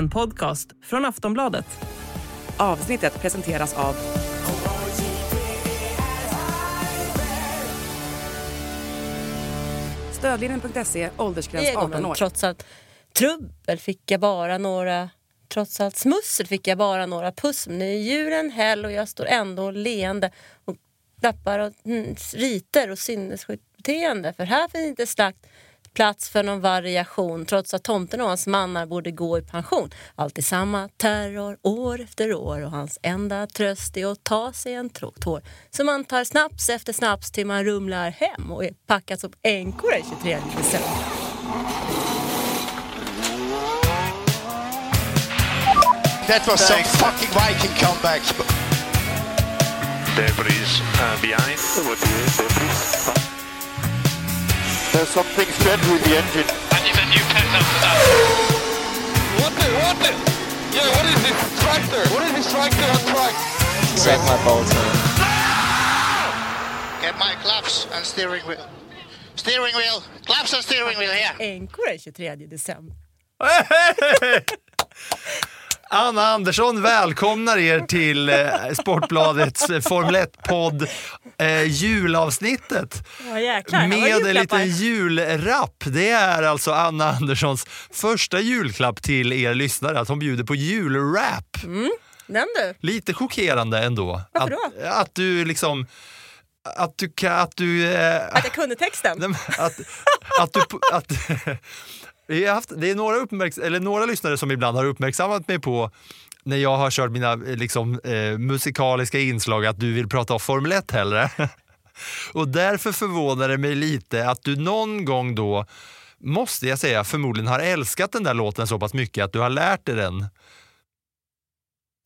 En podcast från Aftonbladet. Avsnittet presenteras av Stödlinjen.se, åldersgräns 18 år. Trots allt trubbel fick jag bara några Trots allt smussel fick jag bara några puss. Men nu är djuren häll och jag står ändå leende och klappar och mm, riter och sinnessjukt beteende. För här finns inte slakt plats för någon variation trots att tomten och hans mannar borde gå i pension. Alltid samma terror år efter år och hans enda tröst är att ta sig en tår. Så man tar snaps efter snaps till man rumlar hem och är packad som änkor den 23 december. That was some fucking Viking comeback. Debris uh, behind. There's something strange with the engine. I need a new test after that. What the, what the? Yeah, what is this tractor? What is this tractor on track? Suck my balls, man. Get my claps and steering wheel. Steering wheel. Claps and steering wheel here. Änkor den 23 december. Anna Andersson välkomnar er till eh, Sportbladets eh, Formel 1-podd eh, julavsnittet. Ja, jäklar. Med en liten julrapp. Det är alltså Anna Anderssons första julklapp till er lyssnare, att hon bjuder på julrap. Den du. Lite chockerande ändå. Varför att, att du liksom... Att du. Att du... Eh, Att jag kunde texten. Att, att du... Att, vi har haft, det är några, uppmärks, eller några lyssnare som ibland har uppmärksammat mig på när jag har kört mina eh, liksom, eh, musikaliska inslag att du vill prata om Formel 1 hellre. Och därför förvånar det mig lite att du någon gång då, måste jag säga, förmodligen har älskat den där låten så pass mycket att du har lärt dig den.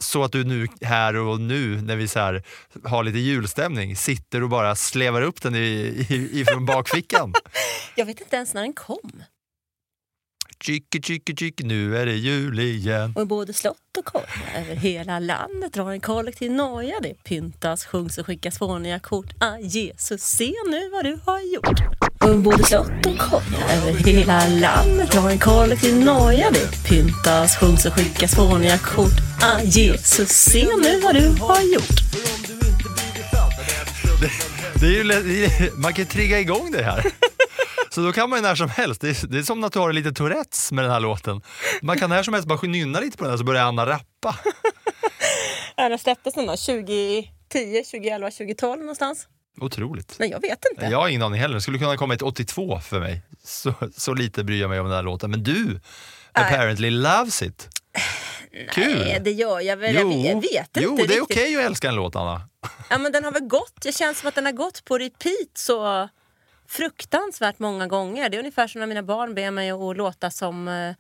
Så att du nu, här och nu, när vi så här, har lite julstämning, sitter och bara slevar upp den i, i, ifrån bakfickan. Jag vet inte ens när den kom. Chicky, chicky, chicky, nu är det jul igen. Och både slott och korgar över hela landet drar en kollektiv noja. Det pyntas, sjungs och skickas fåniga kort. Ah, Jesus, se nu vad du har gjort. Och både slott och korgar över hela landet drar en kollektiv noja. Det pyntas, sjungs och skickas fåniga kort. Ah, Jesus, se nu vad du har gjort. Det är ju, det är- man kan trigga igång det här. Så då kan man ju när som helst, det är, det är som att du har lite Tourettes med den här låten. Man kan när som helst bara nynna lite på den här så börjar Anna rappa. Ja, Den släpptes den då 2010, 2011, 2012 någonstans. Otroligt. Men jag vet inte. Jag har ingen aning heller, det skulle kunna ha kommit 82 för mig. Så, så lite bryr jag mig om den här låten. Men du, apparently loves it. Kul! Nej, det gör jag väl. Jag vet, jag vet jo, inte det är okej att älska en låt Anna. Ja, men den har väl gått, det känns som att den har gått på repeat så fruktansvärt många gånger. Det är ungefär som när mina barn ber mig att låta som eh,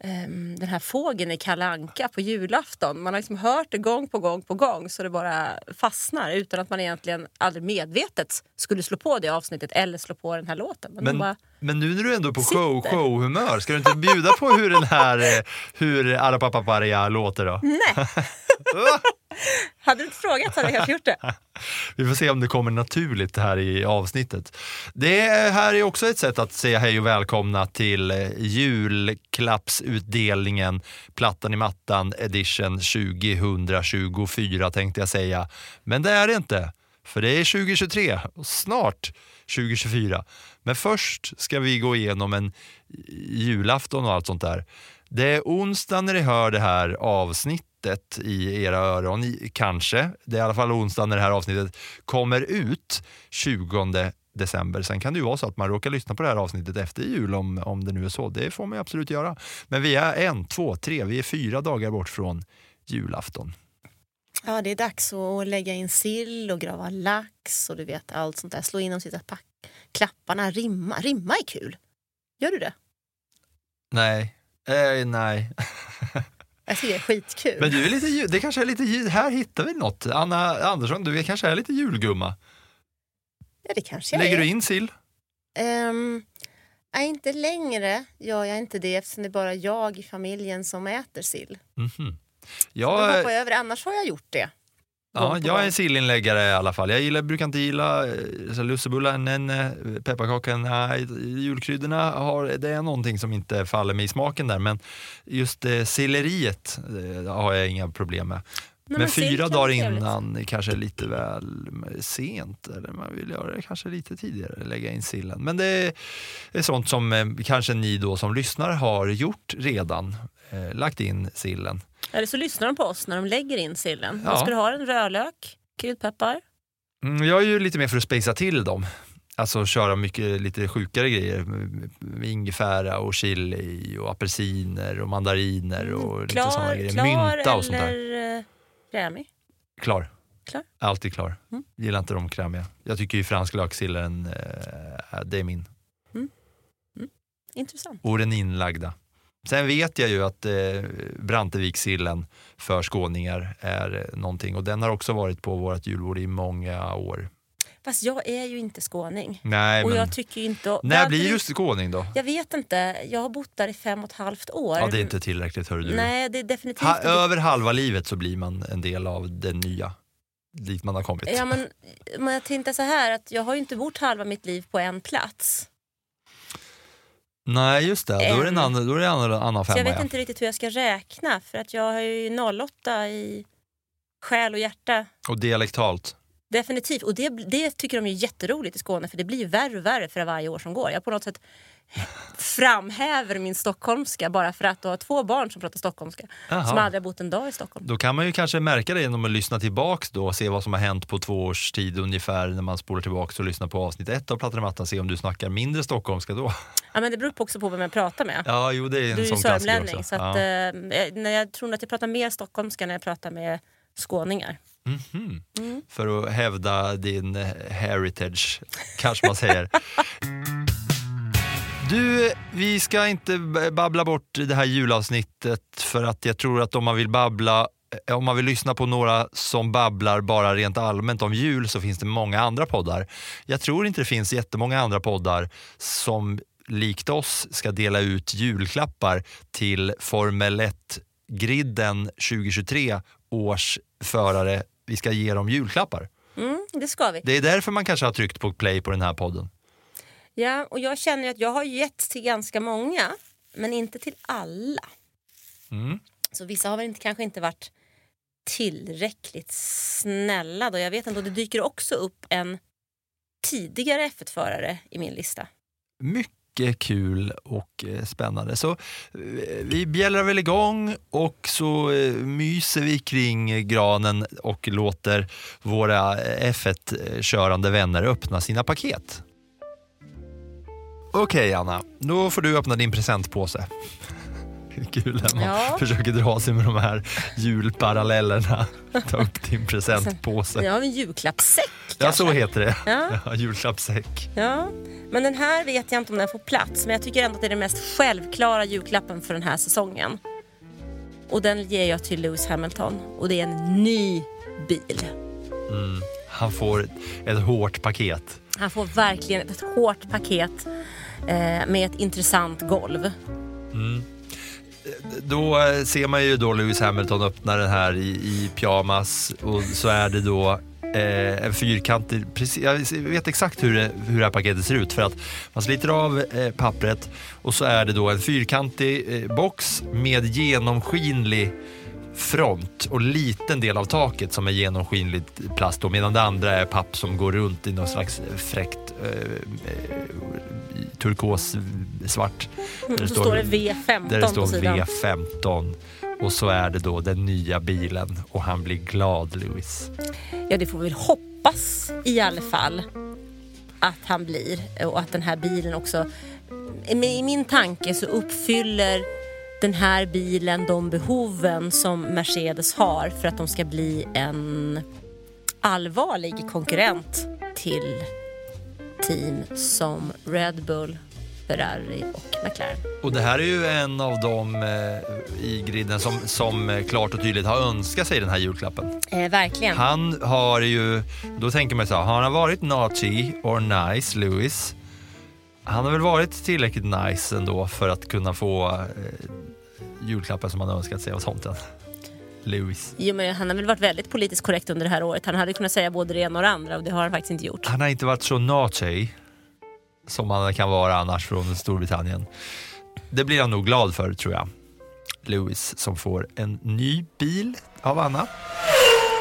ehm, den här fågeln i Kalle Anka på julafton. Man har liksom hört det gång på gång på gång så det bara fastnar utan att man egentligen aldrig medvetet skulle slå på det avsnittet eller slå på den här låten. Men, Men, bara, men nu när du ändå är på show, showhumör, ska du inte bjuda på hur den här eh, hur Arapapaparia låter då? nej! hade du inte frågat så hade jag kanske gjort det. Vi får se om det kommer naturligt här i avsnittet. Det här är också ett sätt att säga hej och välkomna till eh, julklappsutdelningen Plattan i mattan edition 2024 tänkte jag säga. Men det är det inte, för det är 2023 och snart 2024. Men först ska vi gå igenom en julafton och allt sånt där. Det är onsdag när ni hör det här avsnittet i era öron, i- kanske. Det är i alla fall onsdag när det här avsnittet kommer ut 20 december. Sen kan det ju vara så att man råkar lyssna på det här avsnittet efter jul om, om det nu är så. Det får man ju absolut göra. Men vi är en, två, tre, vi är fyra dagar bort från julafton. Ja, det är dags att lägga in sill och grava lax och du vet allt sånt där. Slå in de sista pack klapparna, rimma. Rimma är kul. Gör du det? Nej, eh, nej. Jag tycker det är skitkul. Men du är lite, det kanske är lite, här hittar vi något. Anna Andersson, du är kanske är lite julgumma. Ja, det kanske jag Lägger är. du in sill? Ehm, nej, inte längre gör jag inte det eftersom det är bara jag i familjen som äter sill. Mhm. Då Jag, hoppar jag över. Annars har jag gjort det. Ja, jag är sillinläggare i alla fall. Jag gillar, brukar inte gilla eh, så lussebullar, nej, pepparkakan, nej. Julkryddorna har, det är någonting som inte faller mig i smaken där. Men just eh, selleriet eh, har jag inga problem med. men, men sill fyra dagar innan kanske är lite väl sent. Eller man vill göra det kanske lite tidigare, lägga in sillen. Men det är, är sånt som eh, kanske ni då som lyssnar har gjort redan. Eh, lagt in sillen. Eller så lyssnar de på oss när de lägger in sillen. Ja. Ska du ha? En rödlök? Kryddpeppar? Mm, jag är ju lite mer för att spacea till dem. Alltså köra mycket lite sjukare grejer. Ingefära och chili och apelsiner och mandariner och lite sådana Klar, grejer. klar Mynta och sånt där. eller eh, krämig? Klar. Klar. Alltid klar. Mm. Gillar inte de krämiga. Jag tycker ju fransk löksill är, en, eh, det är min. Intressant. Och den inlagda. Sen vet jag ju att eh, Brantevikssillen för skåningar är eh, någonting och den har också varit på vårt julbord i många år. Fast jag är ju inte skåning. Nej, och men jag tycker inte... när jag blir du skåning då? Jag vet inte. Jag har bott där i fem och ett halvt år. Ja, det är inte tillräckligt hör du. Nej, det är definitivt Ha, inte. över halva livet så blir man en del av det nya, dit man har kommit. Ja, men, men jag tänkte så här att jag har ju inte bott halva mitt liv på en plats. Nej, just det. Då är det en annan, då är det en annan, annan Så jag femma. vet ja. inte riktigt hur jag ska räkna för att jag har ju 08 i själ och hjärta. Och dialektalt. Definitivt. Och det, det tycker de är jätteroligt i Skåne för det blir ju värre och värre för varje år som går. Jag på något sätt framhäver min stockholmska bara för att du har två barn som pratar stockholmska Jaha. som aldrig har bott en dag i Stockholm. Då kan man ju kanske märka det genom att lyssna tillbaks då och se vad som har hänt på två års tid ungefär när man spolar tillbaks och lyssnar på avsnitt ett av Plattan i mattan. Se om du snackar mindre stockholmska då. Ja, men det beror också på vem jag pratar med. Ja, jo det är en Du är ju sån sörmlänning så att, ja. eh, när jag tror att jag pratar mer stockholmska när jag pratar med skåningar. Mhm. För att hävda din eh, heritage, kanske man säger. Du, vi ska inte babbla bort det här julavsnittet för att jag tror att om man vill babbla eh, om man vill lyssna på några som babblar bara rent allmänt om jul så finns det många andra poddar. Jag tror inte det finns jättemånga andra poddar som likt oss ska dela ut julklappar till Formel 1-griden 2023 års förare. Vi ska ge dem julklappar. Mm, det ska vi. Det är därför man kanske har tryckt på play på den här podden. Ja, och jag känner att jag har gett till ganska många, men inte till alla. Mm. Så vissa har väl inte, kanske inte varit tillräckligt snälla. Då. Jag vet inte, och det dyker också upp en tidigare F1-förare i min lista. Mycket kul och eh, spännande. Så eh, vi bjällrar väl igång och så eh, myser vi kring granen och låter våra eh, F1-körande vänner öppna sina paket. Okej Anna, då får du öppna din presentpåse. Kul när man Ja. försöker dra sig med de här julparallellerna. Ta upp din presentpåse. Har en julklappssäck Ja, så heter det. Ja. Ja, julklappssäck. Ja, men den här vet jag inte om den får plats. Men jag tycker ändå att det är den mest självklara julklappen för den här säsongen. Och den ger jag till Lewis Hamilton. Och det är en ny bil. Han får ett, hårt paket. Han får verkligen ett hårt paket Eh, med ett intressant golv. Mm. Då eh, ser man ju då Lewis Hamilton öppna den här i, i pyjamas och så är det då eh, en fyrkantig, precis, jag vet exakt hur det, hur det här paketet ser ut för att man sliter av eh, pappret och så är det då en fyrkantig eh, box med genomskinlig front och liten del av taket som är genomskinligt plast då, medan det andra är papp som går runt i någon slags fräckt eh, eh, turkos svart. Där står det V15 där det står sidan. V15 och så är det då den nya bilen och han blir glad Lewis. Ja, det får vi väl hoppas i alla fall att han blir. Och att den här bilen också... I min tanke så uppfyller den här bilen de behoven som Mercedes har för att de ska bli en allvarlig konkurrent till team som Red Bull, Ferrari och McLaren. Och det här är ju en av dem eh, i griden som, som eh, klart och tydligt har önskat sig den här julklappen. Eh, verkligen. Han har ju, då tänker man så här, har han varit naughty or nice, Lewis? Han har väl varit tillräckligt nice ändå för att kunna få eh, julklappen som han önskat sig av tomten. Lewis. Jo, men han har väl varit väldigt politiskt korrekt under det här året. Han hade kunnat säga både det ena och det andra och det har han faktiskt inte gjort. Han har inte varit så naughty som han kan vara annars från Storbritannien. Det blir han nog glad för tror jag. Lewis som får en ny bil av Anna.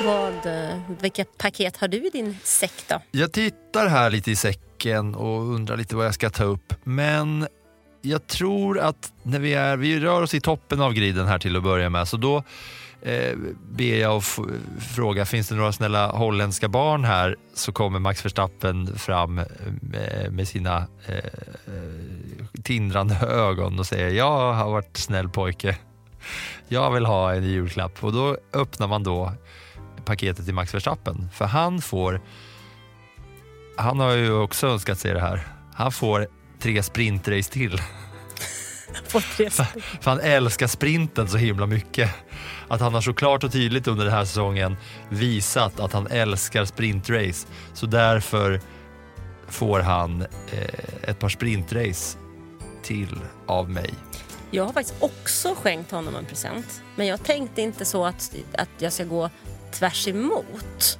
Vad, eh, vilka paket har du i din säck då? Jag tittar här lite i säcken och undrar lite vad jag ska ta upp. Men jag tror att när vi är, vi rör oss i toppen av griden här till att börja med, så då eh, ber jag att fråga, finns det några snälla holländska barn här? Så kommer Max Verstappen fram eh, med, sina eh, tindrande ögon och säger, jag har varit snäll pojke. Jag vill ha en julklapp. Och då öppnar man då paketet till Max Verstappen, för han får han har ju också önskat sig det här. Han får tre sprintrace till. För han älskar sprinten så himla mycket. Att han har så klart och tydligt under den här säsongen visat att han älskar sprintrace. Så därför får han eh, ett par sprintrace till av mig. Jag har faktiskt också skänkt honom en present. Men jag tänkte inte så att, att jag ska gå tvärs emot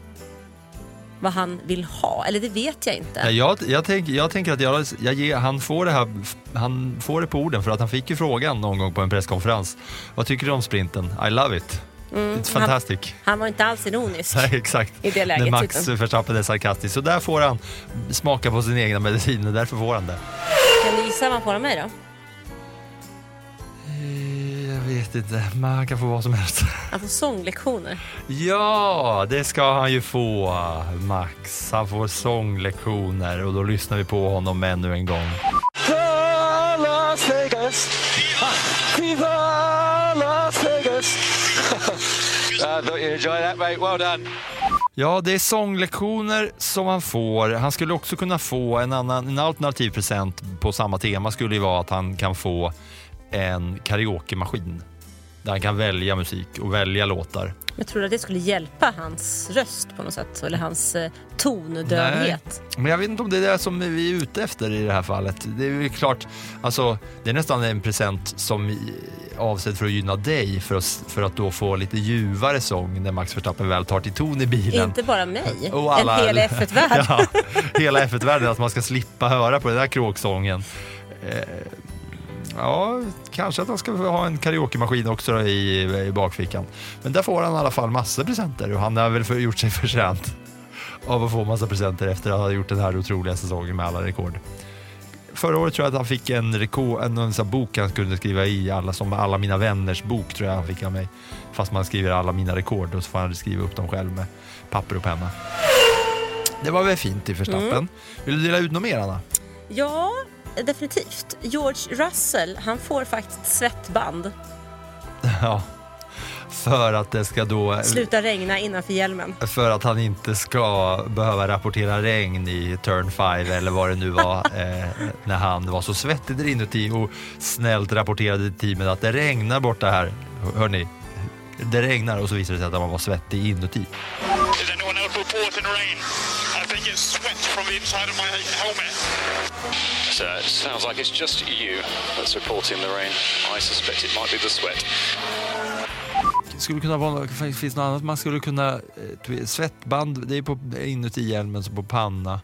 vad han vill ha. Eller det vet jag inte. Jag, jag, tänk, jag tänker att jag, jag ger, han, får det här, han får det på orden för att han fick ju frågan någon gång på en presskonferens. Vad tycker du om sprinten? I love it. It's fantastic. Han var inte alls ironisk. Nej, exakt. I det läget, När Max Verstappen är sarkastisk. Så där får han smaka på sin egna medicin och därför får han det. Kan du gissa vad han får av mig då? Vet inte, men han kan få vad som helst. Han får sånglektioner. Ja, det ska han ju få, Max. Han får sånglektioner och då lyssnar vi på honom ännu en gång. Viva Las Vegas! Viva Las Vegas! I thought you enjoyed that, mate. Well done. Ja, det är sånglektioner som han får. Han skulle också kunna få en, annan, en alternativ present på samma tema skulle ju vara att han kan få en karaokemaskin där han kan välja musik och välja låtar. Jag tror att det skulle hjälpa hans röst på något sätt. Eller hans eh, tondövhet. Men jag vet inte om det är det som vi är ute efter i det här fallet. Det är ju klart, alltså det är nästan en present som är avsedd för att gynna dig för att, för att då få lite ljuvare sång när Max Verstappen väl tar till ton i bilen. Inte bara mig. Och alla- En hel F1-värld. Ja, hela F1-världen, att man ska slippa höra på den där kråksången. Ja, kanske att han ska ha en karaokemaskin också i, i bakfickan. Men där får han i alla fall massor presenter och han har väl för, gjort sig förtjänt av att få massa presenter efter att ha gjort den här otroliga säsongen med alla rekord. Förra året tror jag att han fick en, rekord, en, en bok han kunde skriva i, alla, som alla mina vänners bok tror jag han fick av mig. Fast man skriver alla mina rekord och så får han skriva upp dem själv med papper och penna. Det var väl fint i Verstappen. Vill du dela ut något mer Anna? Ja, definitivt. George Russell, han får faktiskt svettband. Ja. För att det ska då... Sluta regna innanför hjälmen. För att han inte ska behöva rapportera regn i turn 5 eller vad det nu var eh, när han var så svettig där inuti och snällt rapporterade till teamet att det regnar borta här. Hörni, det regnar och så visade det sig att han var svettig inuti. Is anyone else reporting rain? I think it's sweat from the inside of my helmet. So it sounds like it's just you that's reporting the rain. I suspect it might be the sweat. skulle kunna vara, finns något annat man skulle kunna, eh, svettband, det är på, inuti hjälmen, så på panna.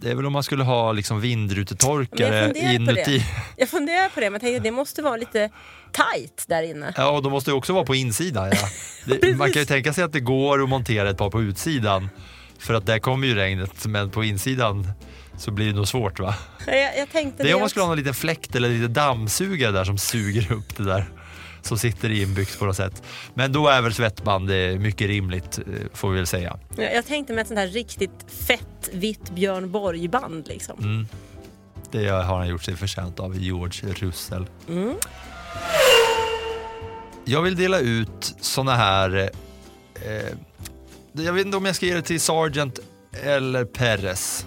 Det är väl om man skulle ha liksom jag vindrutetorkare på inuti. det. Jag funderar på det, men jag tänkte, det måste vara lite tight där inne. Ja, och de måste ju också vara på insidan. Ja. Det, man kan ju tänka sig att det går att montera ett par på utsidan, för att där kommer ju regnet, men på insidan så blir det nog svårt va? Jag, jag tänkte Det är om man skulle ha någon liten fläkt eller lite dammsugare där som suger upp det där. Som sitter inbyggt på något sätt. Men då är väl svettband mycket rimligt, eh, får vi väl säga. Jag jag tänkte med ett sånt här riktigt fett vitt Björn Borg-band liksom. Mm. Det har han gjort sig förtjänt av, George Russell. Mm. Jag vill dela ut såna här... Eh, jag vet inte om jag ska ge det till Sargent eller Perez.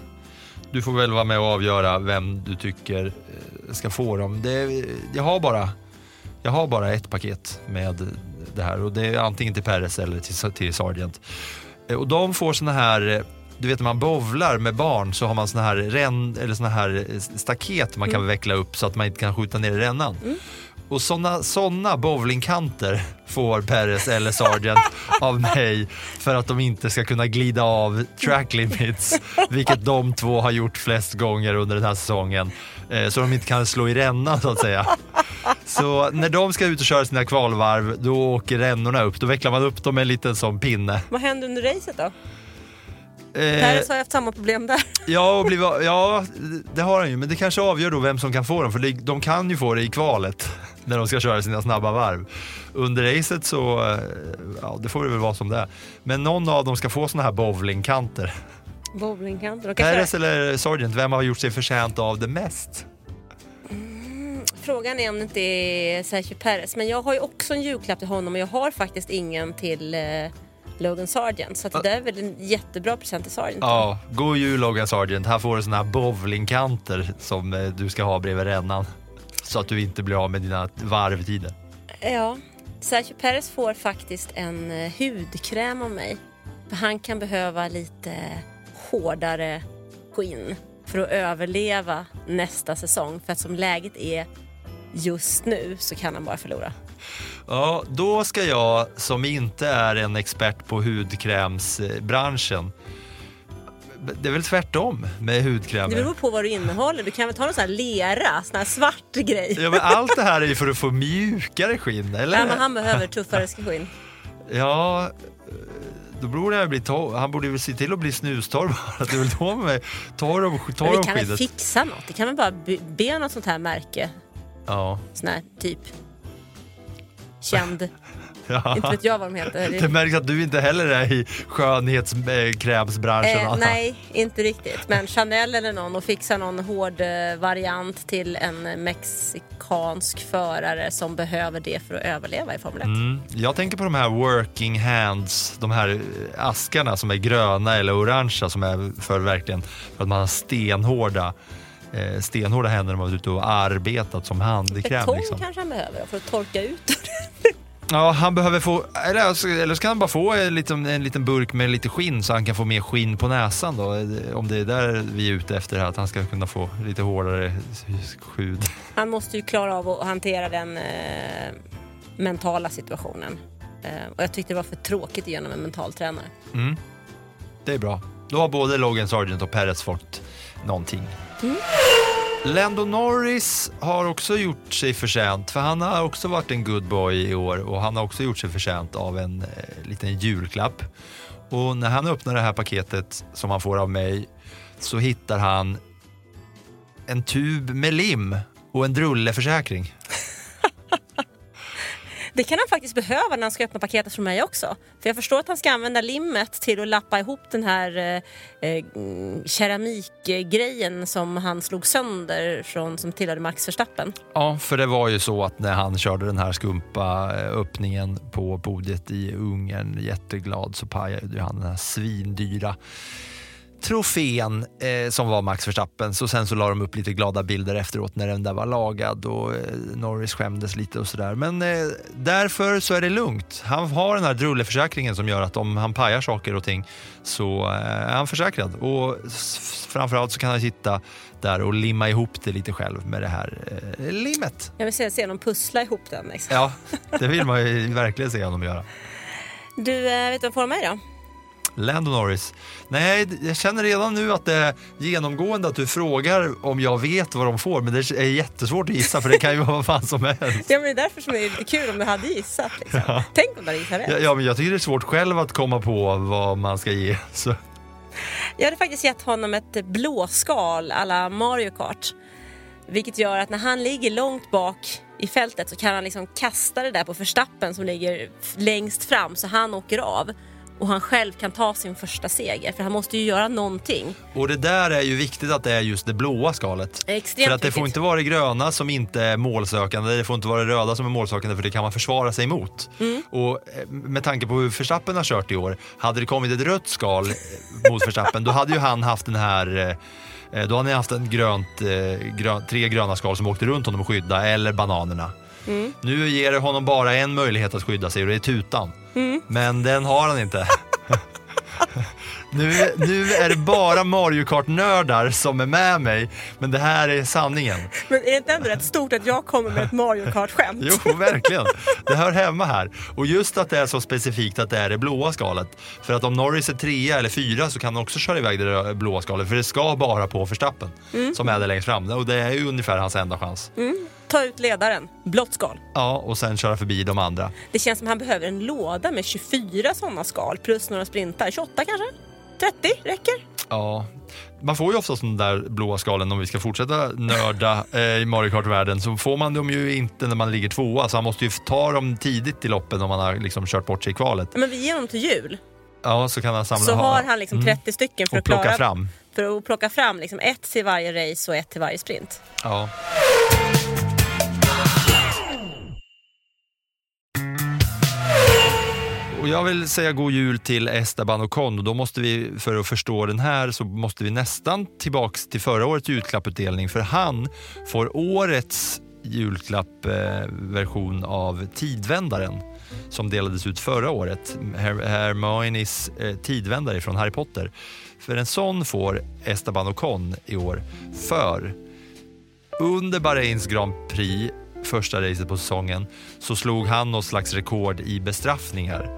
Du får väl vara med och avgöra vem du tycker eh, ska få dem. Det, jag, har bara, jag har bara ett paket med det här och det är antingen till Perez eller till, till Sargent. Eh, Och de får såna här eh, du vet när man bowlar med barn så har man såna här, ränn, eller såna här staket man kan veckla upp så att man inte kan skjuta ner i rännan. Och sådana såna bowlingkanter får Perez eller Sargent av mig för att de inte ska kunna glida av track limits, vilket de två har gjort flest gånger under den här säsongen. Eh, så de inte kan slå i rännan så att säga. Så när de ska ut och köra sina kvalvarv, då åker rännorna upp. Då vecklar man upp dem med en liten sån pinne. Vad händer under racet då? Eh, Peres har haft samma problem där. Ja, och bli, ja, det har han ju, men det kanske avgör då vem som kan få dem, för de kan ju få det i kvalet när de ska köra sina snabba varv. Under racet så, eh, ja det får det väl vara som det är. Men någon av dem ska få såna här bowlingkanter. Bowlingkanter. Köra- eller Sargent, vem har gjort sig förtjänt av det mest? Frågan är om det inte är Sergio Perez. Men jag har ju också en julklapp till honom och jag har faktiskt ingen till eh, Logan Sargent. Så att det där är väl en jättebra present till Sargent. Ja, god jul Logan Sargent. Här får du såna här bowlingkanter som eh, du ska ha bredvid rännan. Så att du inte blir av med dina varvtider. Ja, Sergio Perez får faktiskt en eh, hudkräm av mig. För han kan behöva lite hårdare skinn för att överleva nästa säsong. För att som läget är just nu så kan han bara förlora. Ja, då ska jag som inte är en expert på hudkrämsbranschen det är väl tvärtom med hudkrämer. Det beror på vad du innehåller. Du kan väl ta någon sån här lera, sån här svart grej. Ja, men allt det här är ju för att få mjukare skinn, eller? Ja, men han behöver tuffare skinn. Ja, då borde han bli torr. Han borde väl se till att bli snustorr bara. Det är väl då med torr om, torr Men vi kan väl skinnet. fixa något? Det kan väl bara be något sånt här märke. Ja. Sån här typ känd. ja. Inte vet jag vad de heter. Det märks att du inte heller är i skönhetskrämsbranschen. Eh, nej, inte riktigt. Men Chanel eller någon och fixa någon hård eh, variant till en mexikansk förare som behöver det för att överleva i Formel 1. Mm. Jag tänker på de här working hands, de här eh, askarna som är gröna eller orangea som är för verkligen för att man har stenhårda eh, stenhårda händer när man är ute och arbetat som handikräm. Betong Liksom. kanske han behöver för att torka ut. Ja, han behöver få, eller, alltså, eller kan han bara få en liten, en liten burk med lite skinn så han kan få mer skinn på näsan då. Om det är där vi är ute efter, att han ska kunna få lite hårdare hud. Han måste ju klara av att hantera den eh, mentala situationen. Eh, och jag tyckte det var för tråkigt genom en mental tränare. Mm. Det är bra. Då har både Logan Sargent och Perez fått någonting. Lando Norris har också gjort sig förtjänt, för han har också varit en good boy i år och han har också gjort sig förtjänt av en eh, liten julklapp. Och när han öppnar det här paketet som han får av mig så hittar han en tub med lim och en drulleförsäkring. Det kan han faktiskt behöva när han ska öppna paketet från mig också. För jag förstår att han ska använda limmet till att lappa ihop den här eh, eh, keramikgrejen som han slog sönder från, som tillhörde Max Verstappen. Ja, för det var ju så att när han körde den här skumpa eh, öppningen på podiet i Ungern, jätteglad, så pajade ju han den här svindyra trofén eh, som var Max Verstappen. Så sen så la de upp lite glada bilder efteråt när den där var lagad och eh, Norris skämdes lite och sådär. Men eh, därför så är det lugnt. Han har den här drulleförsäkringen som gör att om han pajar saker och ting så eh, är han försäkrad. Och framförallt så kan han sitta där och limma ihop det lite själv med det här eh, limmet. Jag vill se, se honom pussla ihop den. Liksom. Ja, det vill man ju verkligen se honom göra. Du, eh, vet du vad får mig då? Lando Norris. Nej, jag känner redan nu att det är genomgående att du frågar om jag vet vad de får, men det är jättesvårt att gissa för det kan ju vara vad fan som helst. Ja, men det är därför som det är kul om du hade gissat. Liksom. Tänk om du hade gissat rätt. Ja, ja, men jag tycker det är svårt själv att komma på vad man ska ge. Så. Jag hade faktiskt gett honom ett blåskal alla Mario Kart. Vilket gör att när han ligger långt bak i fältet så kan han liksom kasta det där på förstappen som ligger längst fram så han åker av. Och han själv kan ta sin första seger för han måste ju göra någonting. Och det där är ju viktigt att det är just det blåa skalet. Extremt för att det får viktigt. inte vara det gröna som inte är målsökande, det får inte vara det röda som är målsökande för det kan man försvara sig mot. Mm. Och eh, med tanke på hur Verstappen har kört i år, hade det kommit ett rött skal eh, mot Verstappen då hade ju han haft den här eh, då hade han haft en grönt, grön, tre gröna skal som åkte runt honom och skydda eller bananerna. Mm. Nu ger det honom bara en möjlighet att skydda sig och det är tutan. Mm. Men den har han inte. Nu, nu är det bara Mario Kart-nördar som är med mig, men det här är sanningen. Men är det inte ändå rätt stort att jag kommer med ett Mario Kart-skämt? Jo, verkligen. Det hör hemma här. Och just att det är så specifikt att det är det blåa skalet. För att om Norris är trea eller fyra så kan han också köra iväg det blåa skalet. För det ska bara på Verstappen som är där längst fram. Och det är ju ungefär hans enda chans. Ta ut ledaren, blått skal. Ja, och sen köra förbi de andra. Det känns som han behöver en låda med 24 sådana skal plus några sprintar. 28 kanske? 30 räcker? Ja, man får ju ofta de där blåa skalen om vi ska fortsätta nörda eh, i Mario Kart-världen. Så får man dem ju inte när man ligger tvåa, så han måste ju ta dem tidigt i loppen om man har liksom kört bort sig i kvalet. Men vi ger honom till jul. Ja, så kan han samla Så ha- har han liksom 30 stycken för och att klara plocka fram. För att plocka fram liksom ett till varje race och ett till varje sprint. Ja. Och jag vill säga god jul till Esteban Ocon och då måste vi, för att förstå den här, så måste vi nästan tillbaks till förra årets julklapputdelning för han får årets julklappversion av Tidvändaren som delades ut förra året. Her- Hermiones eh, tidvändare från Harry Potter. För en sån får Esteban Ocon i år för under Bahrains Grand Prix, första racet på säsongen, så slog han något slags rekord i bestraffningar.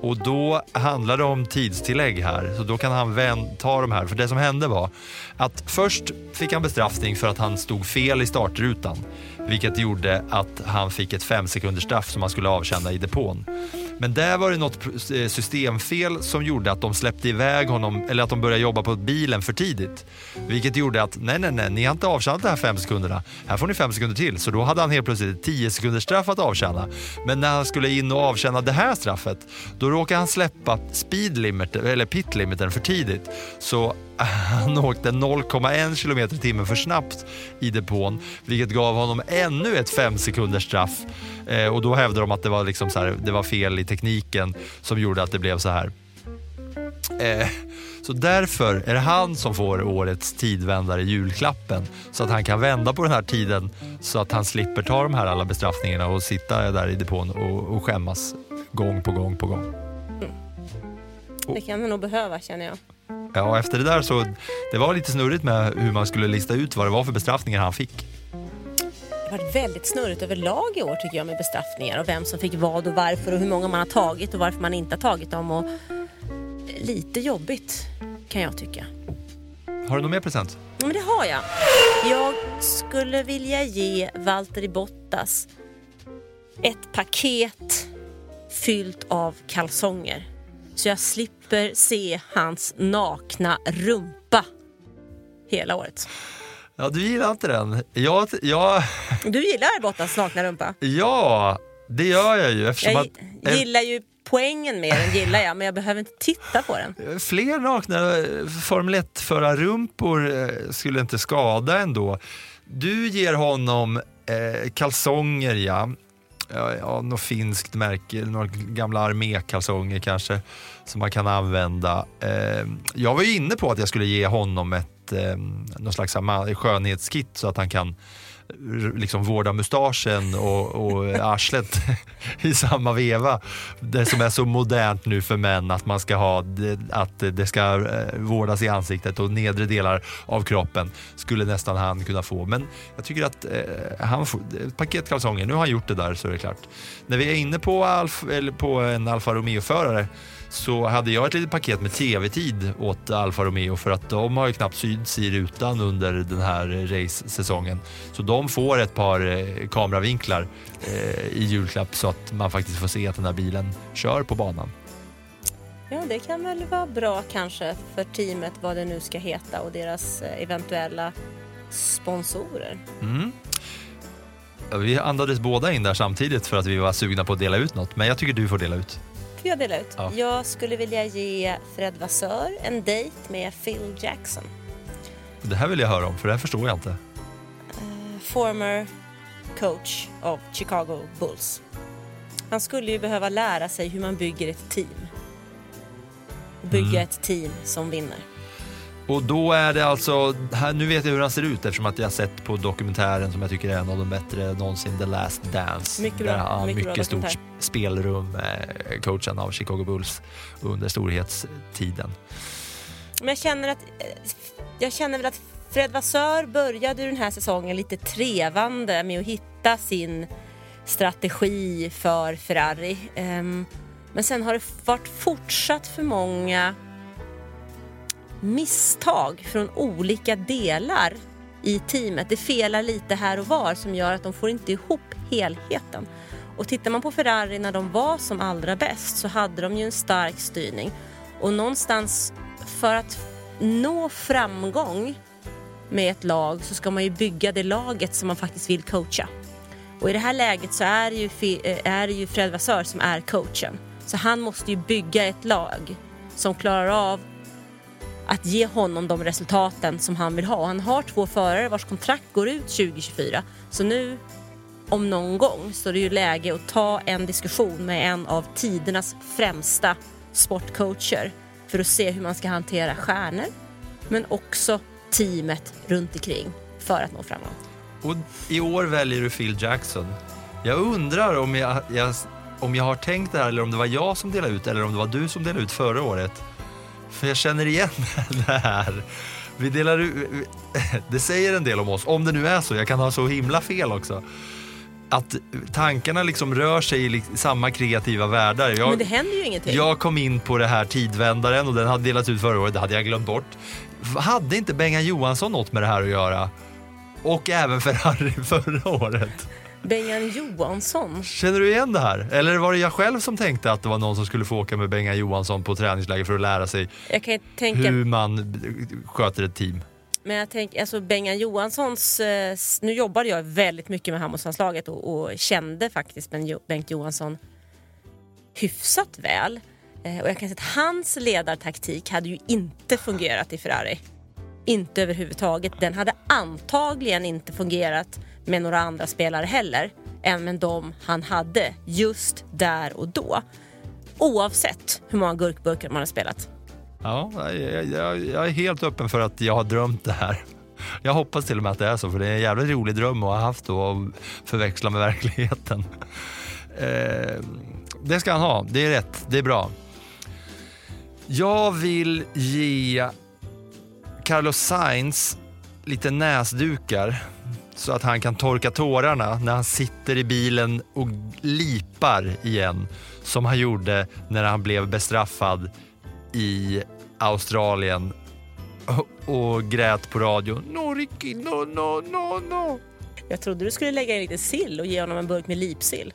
Och då handlar det om tidstillägg här, så då kan han ta de här. För det som hände var att först fick han bestraffning för att han stod fel i startrutan, vilket gjorde att han fick ett fem sekunders straff som han skulle avtjäna i depån. Men där var det något eh, systemfel som gjorde att de släppte iväg honom, eller att de började jobba på bilen för tidigt. Vilket gjorde att, nej, nej, nej, ni har inte avtjänat de här fem sekunderna. Här får ni fem sekunder till. Så då hade han helt plötsligt ett 10 sekunders straff att avtjäna. Men när han skulle in och avtjäna det här straffet, då råkade han släppa speed limit, eller pit limiten för tidigt. Så han åkte 0,1 km i timmen för snabbt i depån, vilket gav honom ännu ett fem sekunders straff. Eh, och då hävdade de att det var, liksom så här, det var fel i tekniken som gjorde att det blev så här. Eh, så därför är det han som får årets tidvändare julklappen. Så att han kan vända på den här tiden så att han slipper ta de här alla bestraffningarna och sitta där i depån och, och skämmas gång på gång på gång. Det kan man nog behöva känner jag. Ja, efter det där så det var lite snurrigt med hur man skulle lista ut vad det var för bestraffningar han fick. Har varit väldigt snurrigt överlag i år tycker jag med bestraffningar och vem som fick vad och varför och hur många man har tagit och varför man inte har tagit dem. Och lite jobbigt kan jag tycka. Har du någon mer present? Ja, men det har jag. Jag skulle vilja ge Valtteri Bottas ett paket fyllt av kalsonger. Så jag slipper se hans nakna rumpa hela året. Ja, du gillar inte den. Jag, jag, Du gillar Bottas nakna rumpa? ja, det gör jag ju eftersom Jag att gillar ju poängen med den, gillar jag, men jag behöver inte titta på den. fler nakna eh, Formel 1-förarrumpor eh, skulle inte skada ändå. Du ger honom eh, kalsonger, ja. Ja, ja, något finskt märke, några gamla armékalsonger kanske som man kan använda. Eh, jag var ju inne på att jag skulle ge honom ett eh, någon slags skönhetskit så att han kan liksom vårda mustaschen och, och arslet i samma veva. Det som är så modernt nu för män att man ska ha att det ska eh, vårdas i ansiktet och nedre delar av kroppen skulle nästan han kunna få. Men jag tycker att eh, han får, ett paket kalsonger, nu har han gjort det där så är det klart. När vi är inne på, Alf, eller på en Alfa Romeo-förare så hade jag ett litet paket med tv-tid åt Alfa Romeo för att de har ju knappt syns i rutan under den här race-säsongen. Så de får ett par eh, kameravinklar eh, i julklapp så att man faktiskt får se att den här bilen kör på banan. Ja, det kan väl vara bra kanske för teamet, vad det nu ska heta och deras eh, eventuella sponsorer. Mm. Vi andades båda in där samtidigt för att vi var sugna på att dela ut något, men jag tycker du får dela ut. Får jag dela ut? Ja. Jag skulle vilja ge Fred Vassör en dejt med Phil Jackson. Det här vill jag höra om, för det här förstår jag inte. former coach of Chicago Bulls. Han skulle ju behöva lära sig hur man bygger ett team. Bygga Mm. ett team som vinner. Och då är det alltså, här, nu vet jag hur han ser ut eftersom att jag har sett på dokumentären som jag tycker är en av de bättre någonsin, The Last Dance. Mycket Där han mycket mycket stort spelrum, eh, coachen av Chicago Bulls under storhetstiden. Men jag känner att eh, jag känner väl att Fred Vassör började den här säsongen lite trevande med att hitta sin strategi för Ferrari. Ehm, men sen har det varit fortsatt för många misstag från olika delar i teamet. Det felar lite här och var som gör att de får inte ihop helheten. Och tittar man på Ferrari när de var som allra bäst så hade de ju en stark styrning. Och någonstans för att nå framgång med ett lag så ska man ju bygga det laget som man faktiskt vill coacha. Och i det här läget så är det ju, eh, är det ju Fred Vassör som är coachen. Så han måste ju bygga ett lag som klarar av att ge honom de resultaten som han vill ha. Han har två förare vars kontrakt går ut 2024. Så nu om någon gång så är det ju läge att ta en diskussion med en av tidernas främsta sportcoacher för att se hur man ska hantera stjärnor men också teamet runt omkring för att nå framgång. Och i år väljer du Phil Jackson. Jag undrar om jag, jag, om jag har tänkt det här eller om det var jag som delade ut eller om det var du som delade ut förra året. För jag känner igen det här. Vi delar ut, det säger en del om oss, om det nu är så. Jag kan ha så himla fel också. Att tankarna liksom rör sig i samma kreativa världar. Jag, Men det händer ju ingenting. Jag kom in på det här tidvändaren och den hade delats ut förra året, det hade jag glömt bort. Hade inte Bengan Johansson något med det här att göra? Och även Ferrari förra året. Bengan Johansson. Känner du igen det här? Eller var det jag själv som tänkte att det var någon som skulle få åka med Bengan Johansson på träningsläger för att lära sig tänka... hur man sköter ett team? Men jag tänker, alltså Bengan Johanssons, eh, nu jobbade jag väldigt mycket med handbollslandslaget och, och kände faktiskt Bengt Johansson hyfsat väl. Eh, och jag kan säga att hans ledartaktik hade ju inte fungerat i Ferrari. Inte överhuvudtaget. Den hade antagligen inte fungerat med några andra spelare heller än med de han hade just där och då. Oavsett hur många gurkburkar man har spelat. Ja, jag, jag, jag, är helt öppen för att jag har drömt det här. Jag hoppas till och med att det är så, för det är en jävligt rolig dröm att ha haft då och förväxla med verkligheten. Eh, det ska han ha, det är rätt, det är bra. Jag vill ge Carlos Sainz lite näsdukar så att han kan torka tårarna när han sitter i bilen och lipar igen som han gjorde när han blev bestraffad i Australien och grät på radio. No Ricky, no, no, no, no. Jag trodde du skulle lägga in lite sill och ge honom en burk med lipsill.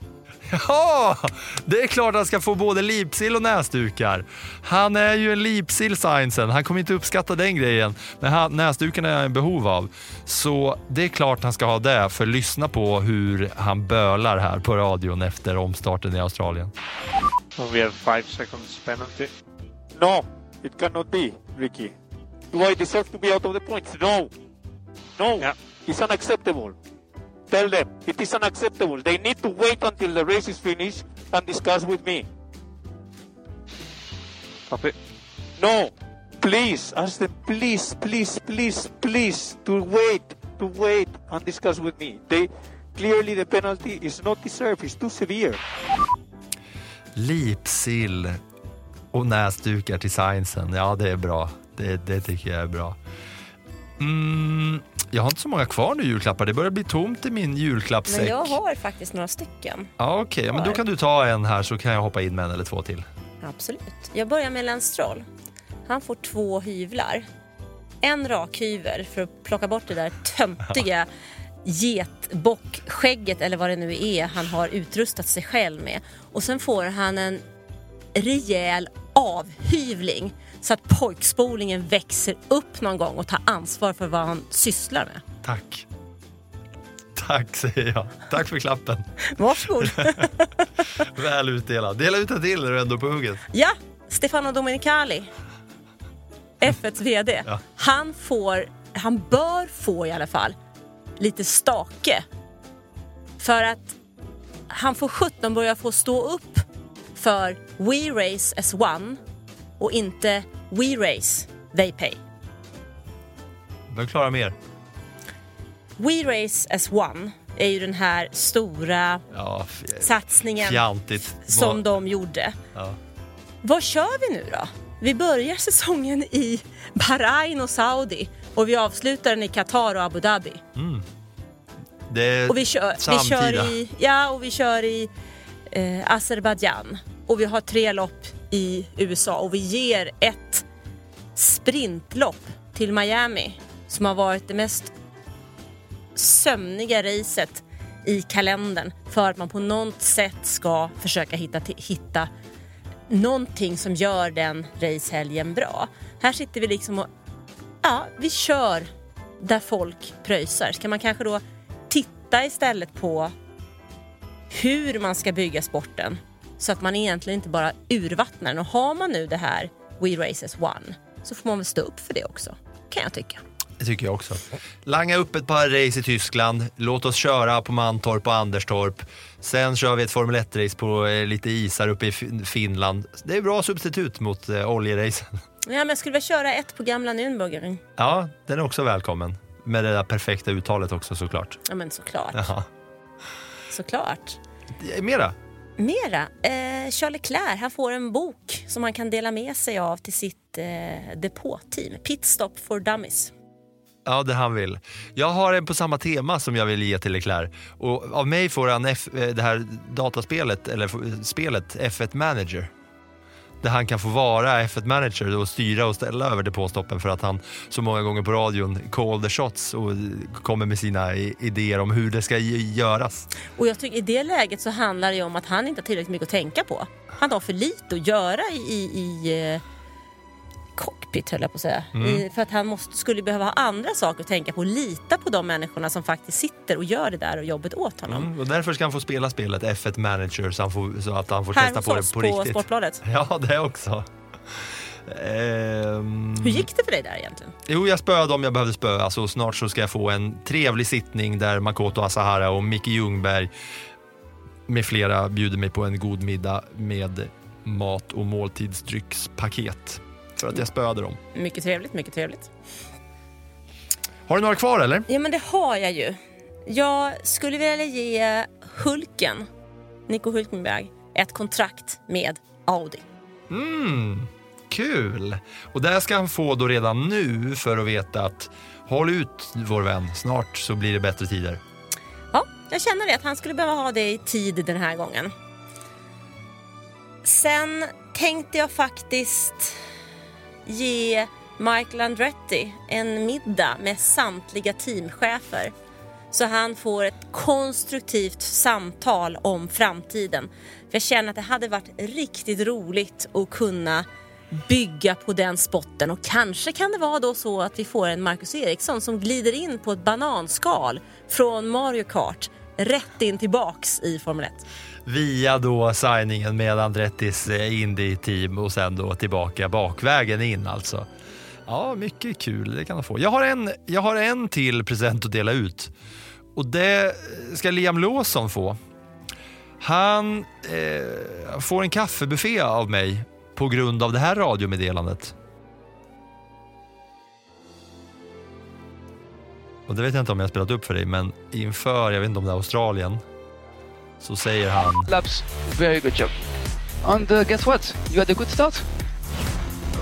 Ja, det är klart han ska få både lipsill och näsdukar. Han är ju en lipsill Sainzen. Han kommer inte uppskatta den grejen, men han, näsdukarna är han i behov av. Så det är klart han ska ha det, för lyssna på hur han bölar här på radion efter omstarten i Australien. we have five seconds penalty. No, it cannot be, Ricky. Do I deserve to be out of the points? No. No, yeah. it's unacceptable. Tell them it is unacceptable. They need to wait until the race is finished and discuss with me. Copy. No, please ask them, please, please, please, please, to wait, to wait and discuss with me. They clearly the penalty is not deserved. It's too severe. Lipsill och näsdukar till Sainzen. Ja, det är bra. Det, det tycker jag är bra. Mm, jag har inte så många kvar nu julklappar. Det börjar bli tomt i min julklappssäck. Men jag har faktiskt några stycken. Ja, Okej, okay. men då kan du ta en här så kan jag hoppa in med en eller två till. Absolut. Jag börjar med Lance Stroll. Han får två hyvlar. En rakhyvel för att plocka bort det där töntiga getbockskägget eller vad det nu är han har utrustat sig själv med. Och sen får han en rejäl avhyvling så att pojkspolingen växer upp någon gång och tar ansvar för vad han sysslar med. Tack. Tack säger jag. Tack för klappen. Varsågod. Väl utdelad. Dela ut en till när du ändå på hugget. Ja, Stefano Domenicali. F1s VD. Ja. Han får, han bör få i alla fall, lite stake. För att han får 17 börja få stå upp för We Race as One och inte We Race, They Pay. Vem klarar mer? We Race as One är ju den här stora ja, satsningen fjantigt. som de gjorde. Ja. Vad kör vi nu då? vi börjar säsongen i Bahrain och Saudi och vi avslutar den i Qatar och Abu Dhabi. Det är Och vi kör, vi kör i, ja, och vi kör i eh, Azerbaijan och vi har tre lopp i USA och vi ger ett sprintlopp till Miami som har varit det mest sömniga racet i kalendern för att man på något sätt ska försöka hitta, hitta någonting som gör den racehelgen bra. Här sitter vi liksom och ja, vi kör där folk pröjsar. Ska man kanske då titta istället på hur man ska bygga sporten så att man egentligen inte bara urvattnar den. Och har man nu det här We Races One så får man väl stå upp för det också, kan jag tycka. Det tycker jag också. Langa upp ett par race i Tyskland. Låt oss köra på Mantorp och Anderstorp. Sen kör vi ett Formel 1-race på eh, lite isar uppe i Fin- Finland. Det är bra substitut mot eh, oljeracen. Ja, men jag skulle vilja köra ett på gamla Nürnbergring. Ja, den är också välkommen. Med det där perfekta uttalet också såklart. Ja men såklart. Jaha. Såklart. Mera? Mera, eh, Charles Leclerc han får en bok som han kan dela med sig av till sitt eh, depåteam. Pitstop for Dummies. Ja, det han vill. Jag har en på samma tema som jag vill ge till Leclerc. Och av mig får han F, eh, det här dataspelet, eller spelet F1 Manager. Där han kan få vara F1 Manager och styra och ställa över depåstoppen för att han så många gånger på radion call the shots och kommer med sina idéer om hur det ska göras. Och jag tycker i det läget så handlar det ju om att han inte har tillräckligt mycket att tänka på. Han har för lite att göra i, i, i eh, cockpit höll jag på att säga. Mm. I, för att han måste, skulle behöva ha andra saker att tänka på och lita på de människorna som faktiskt sitter och gör det där och jobbet åt honom. Mm, och därför ska han få spela spelet F1 Manager så, han får, så att han får Här testa på det på, på riktigt. Sportbladet. Ja, det också. Ehm, Hur gick det för dig där egentligen? Jo, jag spöade om jag behövde spöa, så snart så ska jag få en trevlig sittning där Makoto Asahara och Micke Ljungberg med flera bjuder mig på en god middag med mat och måltidsdryckspaket för att jag spöade dem. Mycket trevligt, mycket trevligt. Har du några kvar eller? Ja men det har jag ju. Jag skulle vilja ge Hulken, Nico Hulkenberg, ett kontrakt med Audi. Mm, kul! Och det ska han få då redan nu för att veta att håll ut vår vän, snart så blir det bättre tider. Ja, jag känner det att han skulle behöva ha det i tid den här gången. Sen tänkte jag faktiskt ge Michael Andretti en middag med samtliga teamchefer så han får ett konstruktivt samtal om framtiden. För jag känner att det hade varit riktigt roligt att kunna bygga på den spotten och kanske kan det vara då så att vi får en Marcus Eriksson som glider in på ett bananskal från Mario Kart rätt in tillbaks i Formel 1. Via då signingen med Andrettis eh, Indy-team och sen då tillbaka bakvägen in alltså. Ja, mycket kul. Det kan han få. Jag har en, jag har en till present att dela ut och det eh, ska Liam Lawson få. Han eh, får en kaffebuffé av mig på grund av det här radiomeddelandet. Och det vet jag inte om jag har spelat upp för dig, men inför, jag vet inte om det är Australien, så säger han Laps, very good job. And uh, guess what? You had a good start.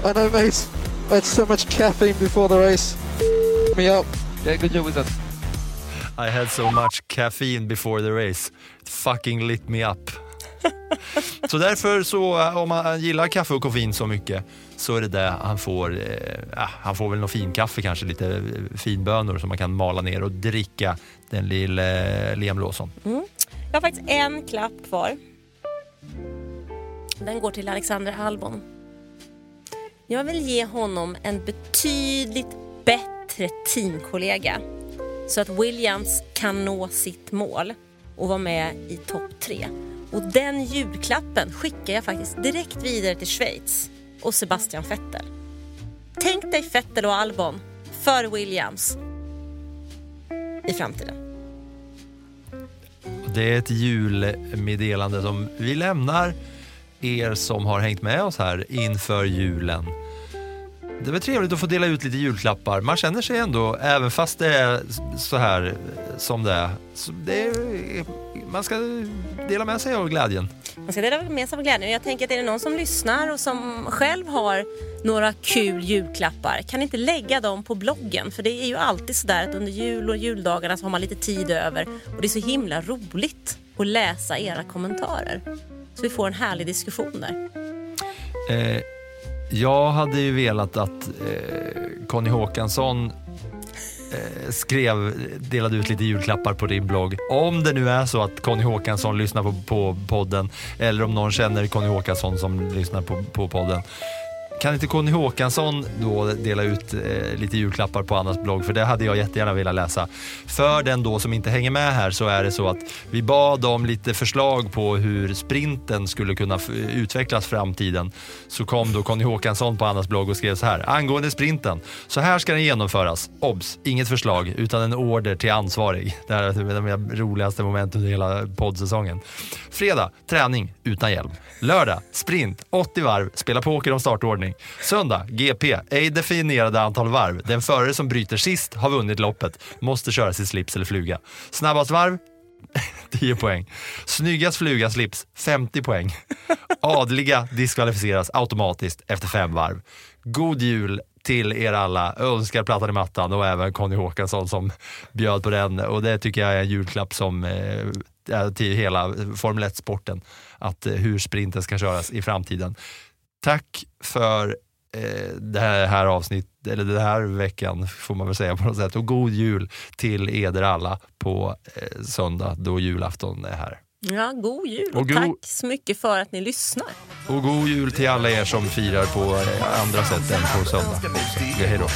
I know, mate. I had so much caffeine before the race. Me up. Yeah, good job with that. I had so much caffeine before the race. It fucking lit me up. så därför så, eh, om han gillar kaffe och koffein så mycket så är det det han får. Eh, ah, han får väl någon finkaffe kanske, lite eh, finbönor som man kan mala ner och dricka den lille eh, Liam Lawson. Mm. Jag har faktiskt en klapp kvar. Den går till Alexander Albon. Jag vill ge honom en betydligt bättre teamkollega så att Williams kan nå sitt mål och vara med i topp tre. Och den julklappen skickar jag faktiskt direkt vidare till Schweiz och Sebastian Vettel. Tänk dig Vettel och Albon för Williams i framtiden. Det är ett julmeddelande som vi lämnar er som har hängt med oss här inför julen. det var trevligt att få dela ut lite julklappar. Man känner sig ändå, även fast det är så här som det är, så det är man ska dela med sig av glädjen. Man ska dela med sig av glädjen. Jag tänker att är det någon som lyssnar och som själv har några kul julklappar, kan inte lägga dem på bloggen? För det är ju alltid sådär att under jul och juldagarna så har man lite tid över och det är så himla roligt att läsa era kommentarer. Så vi får en härlig diskussion där. Eh, jag hade ju velat att eh, Conny Håkansson eh, skrev, delade ut lite julklappar på din blogg. Om det nu är så att Conny Håkansson lyssnar på, på podden eller om någon känner Conny Håkansson som lyssnar på, på podden kan inte Conny Håkansson då dela ut eh, lite julklappar på Annas blogg? För det hade jag jättegärna velat läsa. För den då som inte hänger med här så är det så att vi bad om lite förslag på hur sprinten skulle kunna utvecklas framtiden. Så kom då Conny Håkansson på Annas blogg och skrev så här. Angående sprinten. Så här ska den genomföras. Obs! Inget förslag utan en order till ansvarig. Det här är de roligaste momenten under hela poddsäsongen. Fredag, träning utan hjälm. Lördag, sprint, 80 varv, spela poker om startordning. Söndag, GP, ej definierade antal varv. Den förare som bryter sist har vunnit loppet. Måste köra sin slips eller fluga. Snabbast varv, 10 poäng. Snyggast fluga slips, 50 poäng. Adliga diskvalificeras automatiskt efter fem varv. God jul till er alla. Önskar Plattan i mattan och även Conny Håkansson som bjöd på den. Och det tycker jag är en julklapp som eh, till hela Formel 1-sporten. Att eh, hur sprinten ska köras i framtiden. Tack för eh, det här, avsnittet, eller den här veckan får man väl säga på något sätt. Och god jul till eder alla på eh, söndag då julafton är här. Ja, god jul och, och tack så mycket för att ni lyssnar. Och god jul till alla er som firar på andra sätt än på söndag. Hej då.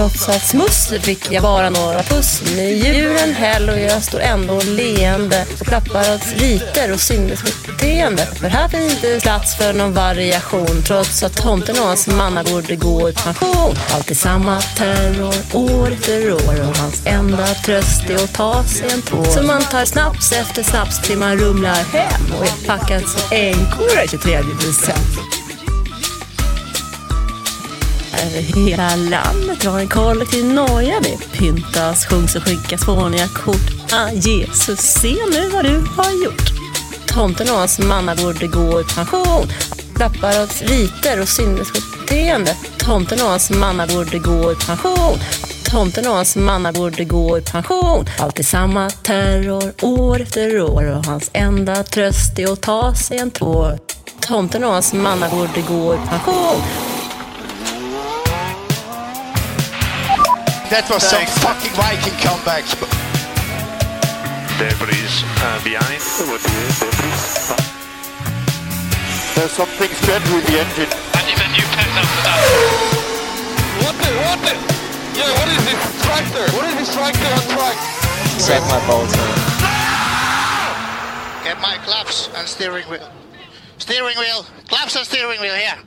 Trots att smussel fick jag bara några puss. Med djuren häll och jag står ändå leende och klappar åt riter och sinnesbeteende. För här finns inte plats för någon variation trots att tomten och hans manna borde gå i pension. Alltid samma terror år efter år och hans enda tröst är att ta sig en tår. Så man tar snaps efter snaps till man rumlar hem och är packad som änkor 23 december över hela landet. Vi har en kollektiv noja. Det pyntas, sjungs och skickas fåniga kort. Ah, Jesus, se nu vad du har gjort. Tomten och hans manna borde gå i pension. Klappar åt riter och sinnesbeteende. Tomten och hans manna borde gå i pension. Tomten och hans manna borde gå i pension. Alltid samma terror år efter år och hans enda tröst är att ta sig en tår. Tomten och hans manna borde gå i pension. That was some fucking Viking comeback. Debris uh, behind. There's something strange with the engine. And he's a new pet after that. What the? What the? Yeah, what is this tractor? What is this tractor on track? Set my bolts Get my claps and steering wheel. Steering wheel. Claps and steering wheel here.